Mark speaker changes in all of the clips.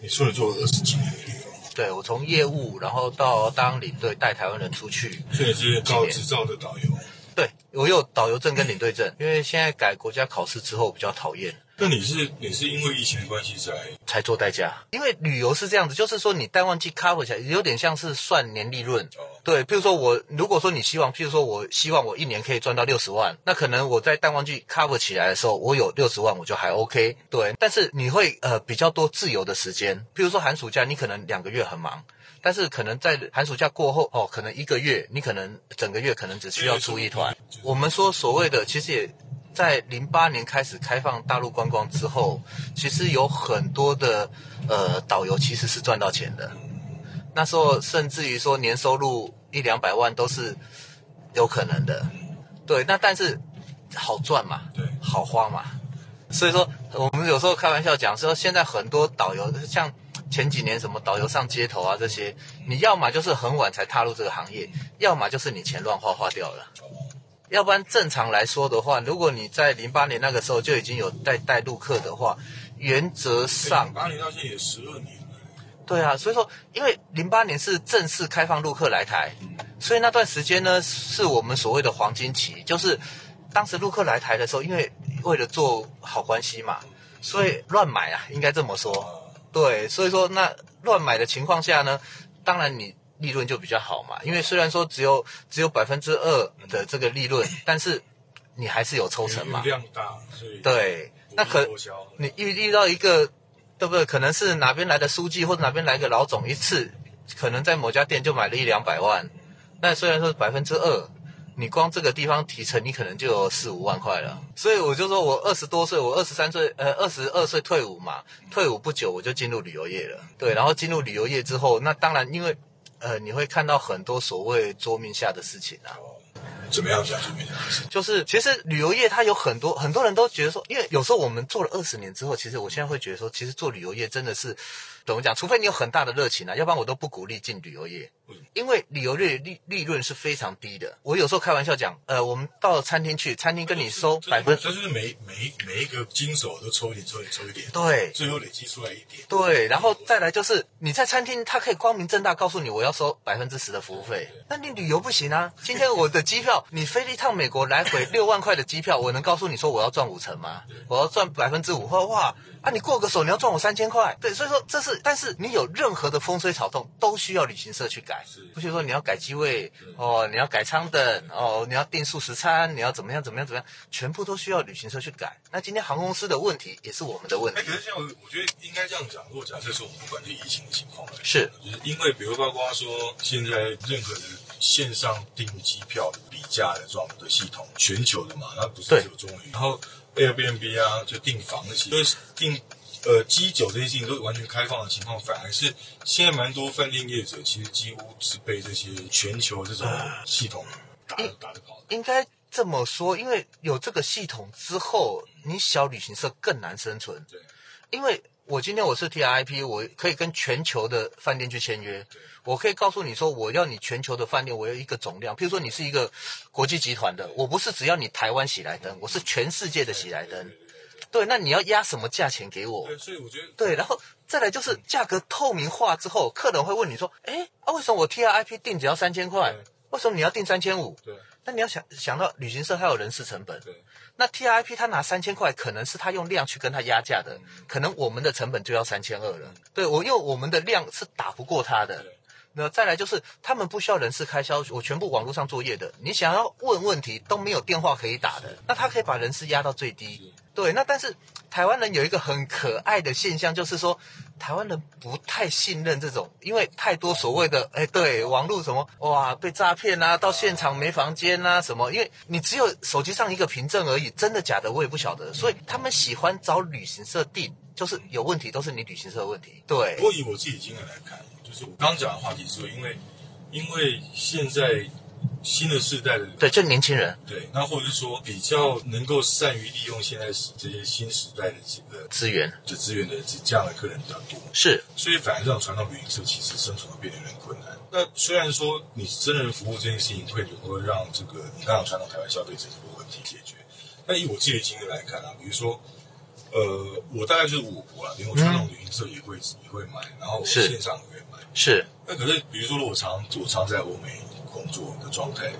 Speaker 1: 你出来做了二十几年的旅游，
Speaker 2: 对我从业务，然后到当领队带台湾人出去，
Speaker 1: 所以是高执照的导游。
Speaker 2: 对我有导游证跟领队证，因为现在改国家考试之后比较讨厌，
Speaker 1: 那你是你是因为疫情的关系才
Speaker 2: 才做代驾。因为旅游是这样子，就是说你淡旺季 cover 起来，有点像是算年利润。
Speaker 1: 哦
Speaker 2: 对，譬如说我如果说你希望，譬如说我希望我一年可以赚到六十万，那可能我在淡旺季 cover 起来的时候，我有六十万，我就还 OK。对，但是你会呃比较多自由的时间，譬如说寒暑假，你可能两个月很忙。但是可能在寒暑假过后，哦，可能一个月，你可能整个月可能只需要出一团。我们说所谓的，其实也在零八年开始开放大陆观光之后，其实有很多的呃导游其实是赚到钱的。那时候甚至于说年收入一两百万都是有可能的。对，那但是好赚嘛，
Speaker 1: 对
Speaker 2: 好花嘛。所以说，我们有时候开玩笑讲说，现在很多导游像前几年什么导游上街头啊这些，你要么就是很晚才踏入这个行业，要么就是你钱乱花花掉了。要不然正常来说的话，如果你在零八年那个时候就已经有带带陆客的话，原则上
Speaker 1: 八年到现在也十二年了，
Speaker 2: 对啊，所以说，因为零八年是正式开放陆客来台，所以那段时间呢，是我们所谓的黄金期，就是当时陆客来台的时候，因为为了做好关系嘛，所以乱买啊，应该这么说。对，所以说那乱买的情况下呢，当然你利润就比较好嘛，因为虽然说只有只有百分之二的这个利润，但是你还是有抽成嘛。
Speaker 1: 量大，所以
Speaker 2: 对，那可你遇遇到一个，对不对？可能是哪边来的书记，或者哪边来个老总，一次可能在某家店就买了一两百万。那虽然说百分之二，你光这个地方提成，你可能就有四五万块了。所以我就说我二十多岁，我二十三岁，呃，二十二岁退伍嘛，退伍不久我就进入旅游业了。对，然后进入旅游业之后，那当然因为呃，你会看到很多所谓桌面下的事情啊。
Speaker 1: 怎么样讲桌面下的事情。
Speaker 2: 就是其实旅游业它有很多很多人都觉得说，因为有时候我们做了二十年之后，其实我现在会觉得说，其实做旅游业真的是怎么讲？除非你有很大的热情啊，要不然我都不鼓励进旅游业因为旅游业利利润是非常低的。我有时候开玩笑讲，呃，我们到餐厅去，餐厅跟你收百分，
Speaker 1: 这就是每每每一个经手都抽一点，抽一点，抽一点，
Speaker 2: 对
Speaker 1: 最后累积出来一点。
Speaker 2: 对，然后再来就是你在餐厅，他可以光明正大告诉你我要收百分之十的服务费，那你旅游不行啊。今天我的机票，你飞了一趟美国来回六万块的机票，我能告诉你说我要赚五成吗？我要赚百分之五，或哇啊，你过个手你要赚我三千块，对，所以说这是，但是你有任何的风吹草动，都需要旅行社去改
Speaker 1: 是，
Speaker 2: 不是说你要改机位哦，你要改舱等哦，你要订素食餐，你要怎么样怎么样怎么样，全部都需要旅行社去改。那今天航空公司的问题也是我们的问
Speaker 1: 哎，
Speaker 2: 题
Speaker 1: 可，是像我，我觉得应该这样讲。如果假设说我们不管这疫情的情况
Speaker 2: 是
Speaker 1: 就是因为比如包括说现在任何的线上订机票的比价的这种的系统，全球的嘛，那不是
Speaker 2: 对
Speaker 1: 只有中国，然后 Airbnb 啊，就订房的系统，就是订呃机酒这些事情都完全开放的情况，反而是现在蛮多饭店业者其实几乎是被这些全球这种系统打得打得跑的。
Speaker 2: 应该这么说，因为有这个系统之后，你小旅行社更难生存。
Speaker 1: 对，
Speaker 2: 因为我今天我是 T R I P，我可以跟全球的饭店去签约，我可以告诉你说，我要你全球的饭店，我有一个总量。譬如说你是一个国际集团的，我不是只要你台湾喜来登，我是全世界的喜来登。对，那你要压什么价钱给我？
Speaker 1: 对，所以我觉得
Speaker 2: 对，然后再来就是价格透明化之后，客人会问你说：“哎，啊，为什么我 T R I P 定只要三千块，为什么你要定三千五？”
Speaker 1: 对
Speaker 2: 那你要想想到旅行社他有人事成本，
Speaker 1: 对
Speaker 2: 那 T R I P 他拿三千块，可能是他用量去跟他压价的，可能我们的成本就要三千二了。对我，因为我们的量是打不过他的
Speaker 1: 对。
Speaker 2: 那再来就是他们不需要人事开销，我全部网络上作业的。你想要问问题都没有电话可以打的，那他可以把人事压到最低。对，那但是台湾人有一个很可爱的现象，就是说台湾人不太信任这种，因为太多所谓的哎，对网络什么哇被诈骗啊，到现场没房间啊什么，因为你只有手机上一个凭证而已，真的假的我也不晓得，所以他们喜欢找旅行社订，就是有问题都是你旅行社的问题。对
Speaker 1: 不，过以我自己经验来看，就是我刚刚讲的话题是说，因为因为现在新的世代的
Speaker 2: 对，就年轻人
Speaker 1: 对，那或者是说比较能够善于利用现在这些新时代的这个
Speaker 2: 资源
Speaker 1: 这资源的这这样的客人比较多，
Speaker 2: 是
Speaker 1: 所以反而让传统旅行社其实生存会变得有点困难。那虽然说你真人服务这件事情会会让这个你刚刚传统台湾消费者这个问题解决，但以我自己的经验来看啊，比如说。呃，我大概就是我国啊，连我传统旅行行社也会也会买，然后
Speaker 2: 是
Speaker 1: 线上也会买。
Speaker 2: 是
Speaker 1: 那可是比如说，如果常我常在欧美工作的状态，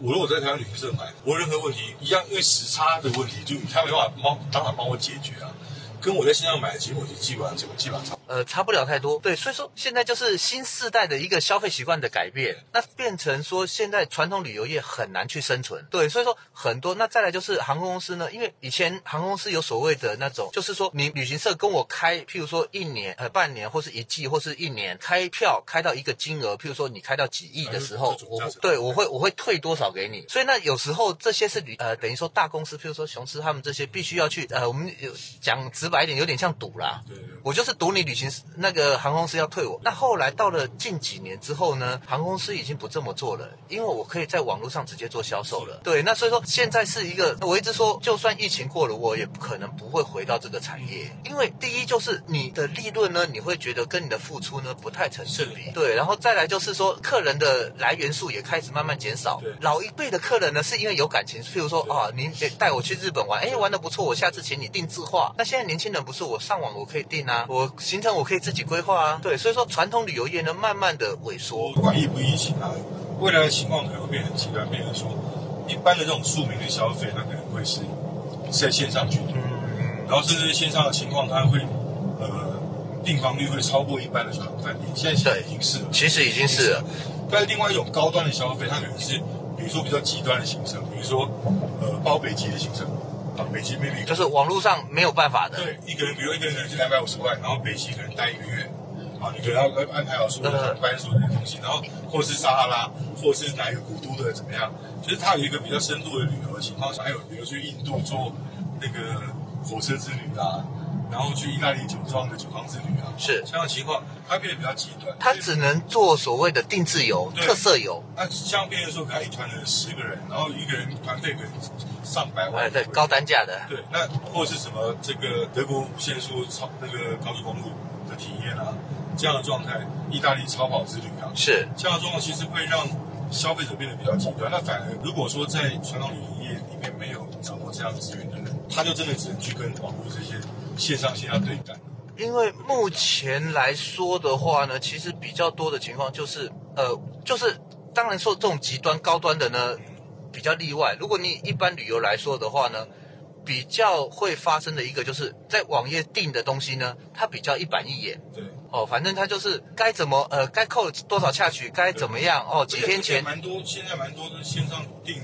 Speaker 1: 我如果在台湾旅行社买，我有任何问题一样，因为时差的问题，就他没办法帮当场帮我解决啊。跟我在线上买的结果就基本上基本基本上差不多。
Speaker 2: 呃，差不了太多。对，所以说现在就是新世代的一个消费习惯的改变，那变成说现在传统旅游业很难去生存。对，所以说很多。那再来就是航空公司呢，因为以前航空公司有所谓的那种，就是说你旅行社跟我开，譬如说一年、呃半年或是一季或是一年开票开到一个金额，譬如说你开到几亿的时候我对我会我会退多少给你。所以那有时候这些是旅呃等于说大公司，譬如说雄狮他们这些必须要去呃我们有讲直白一点，有点像赌啦。
Speaker 1: 对。
Speaker 2: 我就是赌你旅行那个航空公司要退我。那后来到了近几年之后呢，航空公司已经不这么做了，因为我可以在网络上直接做销售了。对，那所以说现在是一个，我一直说，就算疫情过了，我也可能不会回到这个产业，因为第一就是你的利润呢，你会觉得跟你的付出呢不太成正比。对，然后再来就是说，客人的来源数也开始慢慢减少
Speaker 1: 对。
Speaker 2: 老一辈的客人呢，是因为有感情，譬如说啊，您带我去日本玩，哎，玩的不错，我下次请你定制化。那现在年轻人不是我上网我可以订啊，我行程我可以自己规划啊。对，所以说传统旅游业呢，慢慢的萎缩。
Speaker 1: 不管疫不疫情啊，未来的情况可能会变得很极端，变成说，一般的这种庶民的消费，它可能会是在线上居多，
Speaker 2: 嗯，
Speaker 1: 然后甚至线上的情况，它会呃订房率会超过一般的传统饭店，现在已经是了。
Speaker 2: 其实已经是了。
Speaker 1: 但是另外一种高端的消费，它可能是比如说比较极端的行程，比如说呃包北极的行程啊，北极 maybe
Speaker 2: 就是网络上没有办法的。
Speaker 1: 对一个人，比如一个人是两百五十万，然后北极可能待一个月，啊，你可能要安排好所有的航班、所有的东西，然后或是撒哈拉，或是哪一个古都的怎么样，就是它有一个比较深度的旅游的情况下，还有比如去印度做那个火车之旅啊，然后去意大利酒庄的酒庄之旅啊，
Speaker 2: 是。
Speaker 1: 这样的情况，它变得比较极端。
Speaker 2: 它只能做所谓的定制游、特色游，
Speaker 1: 那像变成说，可能一团人十个人，然后一个人团费可能上百万，
Speaker 2: 哎，对，高单价的。
Speaker 1: 对，那或是什么这个德国无限速超那个高速公路的体验啊，这样的状态，意大利超跑之旅啊，
Speaker 2: 是，
Speaker 1: 这样的状况其实会让消费者变得比较极端。那反而如果说在传统旅游业里面没有掌握这样资源的人，他就真的只能去跟网络这些线上线下对干。
Speaker 2: 因为目前来说的话呢，其实比较多的情况就是，呃，就是当然说这种极端高端的呢比较例外。如果你一般旅游来说的话呢，比较会发生的一个就是在网页订的东西呢，它比较一板一眼
Speaker 1: 对，
Speaker 2: 哦，反正它就是该怎么呃该扣多少下去，该怎么样哦，几天前
Speaker 1: 蛮多，现在蛮多的线上订，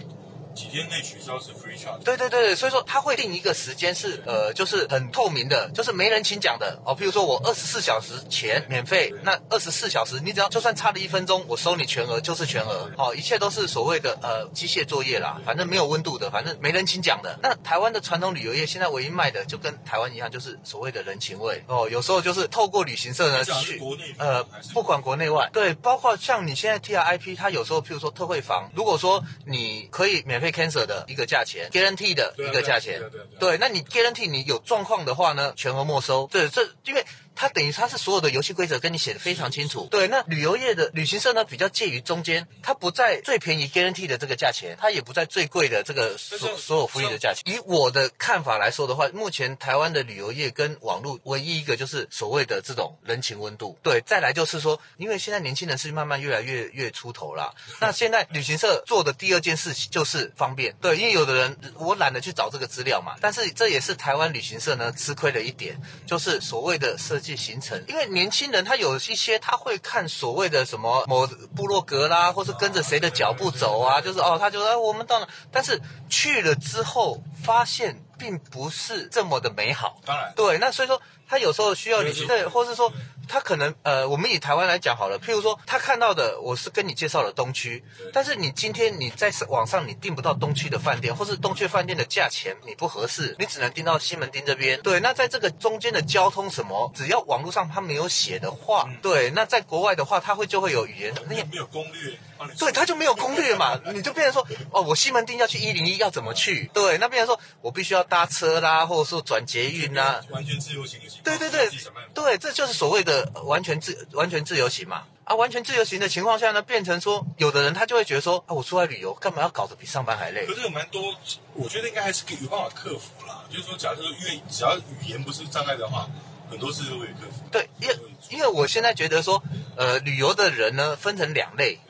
Speaker 1: 几天内取消是 free charge。
Speaker 2: 对对对，所以说他会定一个时间是呃，就是很透明的，就是没人请讲的哦。譬如说我二十四小时前免费，那二十四小时你只要就算差了一分钟，我收你全额就是全额，哦，一切都是所谓的呃机械作业啦，反正没有温度的，反正没人请讲的。那台湾的传统旅游业现在唯一卖的就跟台湾一样，就是所谓的人情味哦，有时候就是透过旅行社呢去
Speaker 1: 国内
Speaker 2: 呃不管国内外，对，包括像你现在 T R I P，它有时候譬如说特惠房，如果说你可以免费 cancel 的一个价钱，guarantee 的一个价钱
Speaker 1: 对，
Speaker 2: 那你 guarantee 你有状况的话呢，全额没收。对，这因为它等于它是所有的游戏规则跟你写的非常清楚。对，那旅游业的旅行社呢，比较介于中间，它不在最便宜 guarantee 的这个价钱，它也不在最贵的这个所所有福利的价钱。以我的看法来说的话，目前台湾的旅游业跟网络唯一一个就是所谓的这种人情温度。对，再来就是说，因为现在年轻人是慢慢越来越越出头啦。那现在旅行社做的第二件事情就是方便。对，因为有的人我懒得去找这个资料嘛，但是这也是台湾旅行社呢吃亏的一点，就是所谓的设计行程。因为年轻人他有一些他会看所谓的什么某部落格啦，或是跟着谁的脚步走啊，就是哦，他就说、我们到了，但是去了之后发现并不是这么的美好。
Speaker 1: 当然，
Speaker 2: 对，那所以说他有时候需要你去对，或是说他可能呃，我们以台湾来讲好了，譬如说他看到的我是跟你介绍了东区，但是你今天你在网上你订不到东区的饭店，或是东区饭店的价钱你不合适，你只能订到西门町这边。对，那在这个中间的交通什么，只要网络上他没有写的话，对，那在国外的话，他会就会有语言那
Speaker 1: 没有没有攻略
Speaker 2: 对，他就没有攻略嘛，你就变成说，哦，我西门町要去一零一要怎么去？对，那变成说我必须要搭车啦，或者说转捷运啦。
Speaker 1: 完全自由行的情况，
Speaker 2: 对对对对，这就是所谓的呃完全自完全自由行嘛。啊，完全自由行的情况下呢，变成说，有的人他就会觉得说，啊，我出来旅游干嘛要搞得比上班还累
Speaker 1: 可？是有蛮多，我觉得应该还是可以有办法克服啦。就是说，假设说因为只要语言不是障碍的话，很多事都可以克服。
Speaker 2: 对，因为因为我现在觉得说，呃，旅游的人呢分成两类，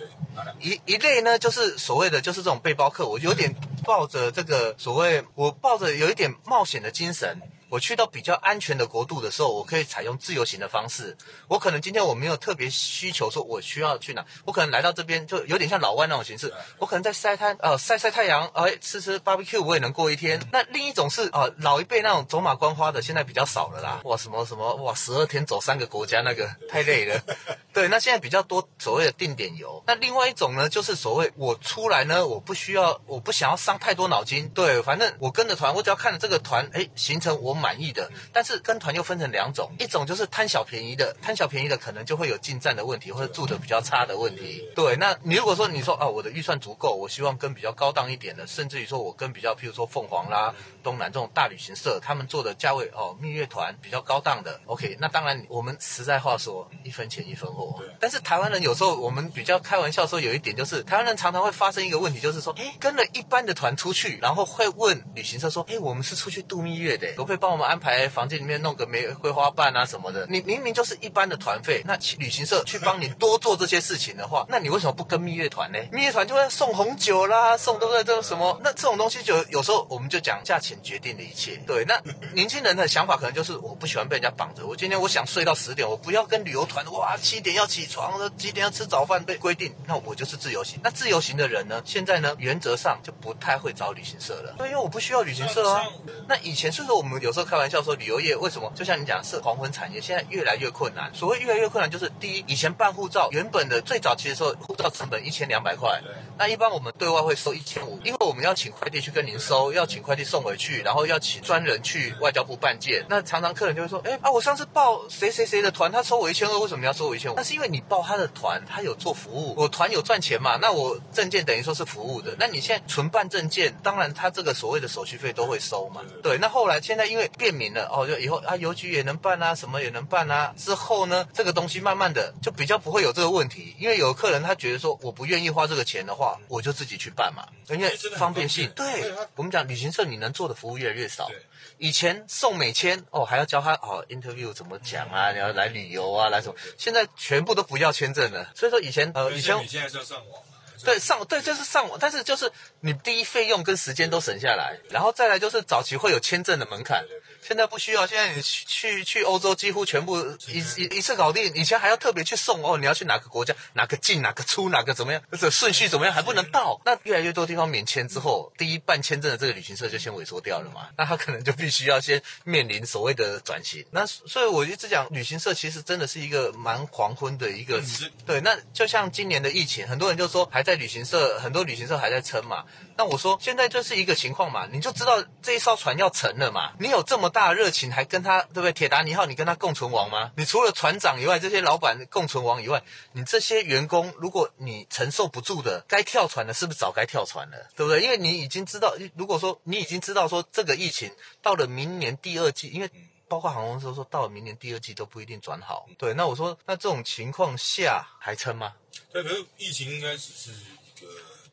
Speaker 2: 一一类呢就是所谓的就是这种背包客，我有点抱着这个所谓我抱着有一点冒险的精神。我去到比较安全的国度的时候，我可以采用自由行的方式。我可能今天我没有特别需求，说我需要去哪，我可能来到这边就有点像老外那种形式。我可能在晒滩，呃，晒晒太阳，哎，吃吃 barbecue，我也能过一天。那另一种是啊、呃老一辈那种走马观花的，现在比较少了啦。哇，什么什么哇，十二天走三个国家，那个太累了。对，那现在比较多所谓的定点游。那另外一种呢，就是所谓我出来呢，我不需要，我不想要伤太多脑筋。对，反正我跟着团，我只要看着这个团，哎，行程我满意的。但是跟团又分成两种，一种就是贪小便宜的，贪小便宜的可能就会有进站的问题，或者住的比较差的问题。对，那你如果说你说啊，我的预算足够，我希望跟比较高档一点的，甚至于说我跟比较，譬如说凤凰啦、东南这种大旅行社，他们做的价位哦，蜜月团比较高档的，OK，那当然我们实在话说，一分钱一分货
Speaker 1: 对。
Speaker 2: 但是台湾人有时候我们比较开玩笑说，有一点就是台湾人常常会发生一个问题，就是说，哎，跟了一般的团出去，然后会问旅行社说，哎，我们是出去度蜜月的，可不可以帮我们安排房间里面弄个玫瑰花瓣啊什么的？你明明就是一般的团费，那旅行社去帮你多做这些事情的话，那你为什么不跟蜜月团呢？蜜月团就会送红酒啦，送对不对？这种什么？那这种东西就有时候我们就讲价钱决定了一切。对，那年轻人的想法可能就是我不喜欢被人家绑着，我今天我想睡到十点，我不要跟旅游团哇七点要起床了，几点要吃早饭被规定，那我就是自由行。那自由行的人呢，现在呢原则上就不太会找旅行社了，对，因为我不需要旅行社啊。那以前是不是我们有时候开玩笑说旅游业为什么就像你讲是黄昏产业，现在越来越困难。所谓越来越困难，就是第一，以前办护照原本的最早期的时候，护照成本一千两百块，那一般我们对外会收一千五，因为我们要请快递去跟您收，要请快递送回去，然后要请专人去外交部办件。那常常客人就会说，哎啊，我上次报谁谁谁的团，他收我一千二，为什么你要收我一千五？那是因为你报他的团，他有做服务，我团有赚钱嘛，那我证件等于说是服务的。那你现在纯办证件，当然他这个所谓的手续费都会收嘛。对，那后来现在因为便民了，哦，就以后啊邮局也能办啊，什么也能办啊。之后呢，这个东西慢慢的就比较不会有这个问题，因为有客人他觉得说我不愿意花这个钱的话，我就自己去办嘛，因为方便性。
Speaker 1: 便
Speaker 2: 对我们讲旅行社你能做的服务越来越少
Speaker 1: 对。
Speaker 2: 以前送美签哦，还要教他哦 interview 怎么讲啊，你要来旅游啊，来什么？现在全部都不要签证了。所以说以前呃以前
Speaker 1: 你现在是要上网嘛，
Speaker 2: 对上对就是上网，但是就是你第一费用跟时间都省下来，然后再来就是早期会有签证的门槛，现在不需要，现在你去去去欧洲几乎全部一一一次搞定，以前还要特别去送哦，你要去哪个国家，哪个进哪个出哪个怎么样，这顺序怎么样还不能到，那越来越多地方免签之后，第一办签证的这个旅行社就先萎缩掉了嘛，那他可能就必须要先面临所谓的转型，那所以我一直讲旅行社其实真的是一个蛮黄昏的一个对，那就像今年的疫情，很多人就说还在旅行社，很多旅行社还在撑嘛。那我说现在就是一个情况嘛，你就知道这一艘船要沉了嘛。你有这么大热情，还跟他对不对？铁达尼号，你跟他共存亡吗？你除了船长以外，这些老板共存亡以外，你这些员工，如果你承受不住的，该跳船的，是不是早该跳船了？对不对？因为你已经知道，如果说你已经知道说这个疫情到了明年第二季，因为包括航空公司都说到了明年第二季都不一定转好。对，那我说那这种情况下还撑吗？
Speaker 1: 对，可是疫情应该只是一个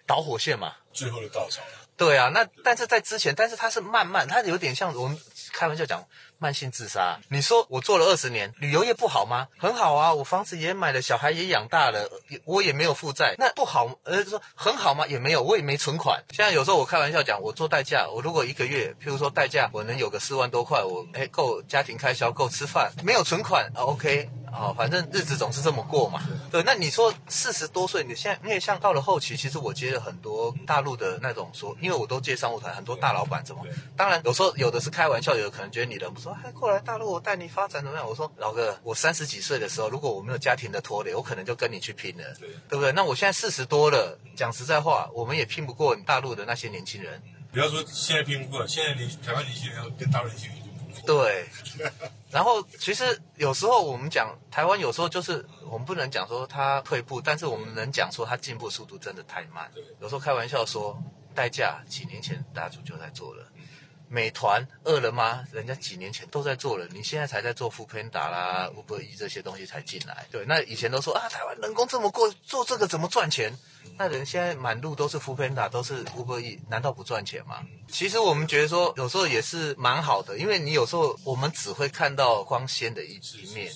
Speaker 2: 导火线嘛。
Speaker 1: 最后的稻草。
Speaker 2: 对啊，那但是在之前，但是它是慢慢，它有点像我们开玩笑讲慢性自杀。你说我做了二十年，旅游业不好吗？很好啊，我房子也买了，小孩也养大了，也我也没有负债，那不好？呃，说很好吗？也没有，我也没存款。现在有时候我开玩笑讲，我做代驾，我如果一个月，譬如说代驾，我能有个四万多块，我哎够家庭开销，够吃饭，没有存款、啊、，OK。哦，反正日子总是这么过嘛。对，那你说四十多岁，你现在因为像到了后期，其实我接了很多大陆的那种说，因为我都接商务团，很多大老板怎么？当然有时候有的是开玩笑，有的可能觉得你人不说，哎，过来大陆我带你发展怎么样？我说老哥，我三十几岁的时候，如果我没有家庭的拖累，我可能就跟你去拼了，
Speaker 1: 对
Speaker 2: 对不对？那我现在四十多了，讲实在话，我们也拼不过大陆的那些年轻人。
Speaker 1: 不要说现在拼不过，现在你台湾年轻人要跟大陆年轻人。
Speaker 2: 对，然后其实有时候我们讲台湾，有时候就是我们不能讲说它退步，但是我们能讲说它进步速度真的太慢。有时候开玩笑说，代驾几年前大家就在做了。美团、饿了么，人家几年前都在做了，你现在才在做 f o o p a n d a 啦、Uber E 这些东西才进来。对，那以前都说啊，台湾人工这么贵，做这个怎么赚钱？那人现在满路都是 f o o p a n d a 都是 Uber E，难道不赚钱吗？其实我们觉得说，有时候也是蛮好的，因为你有时候我们只会看到光鲜的一一面。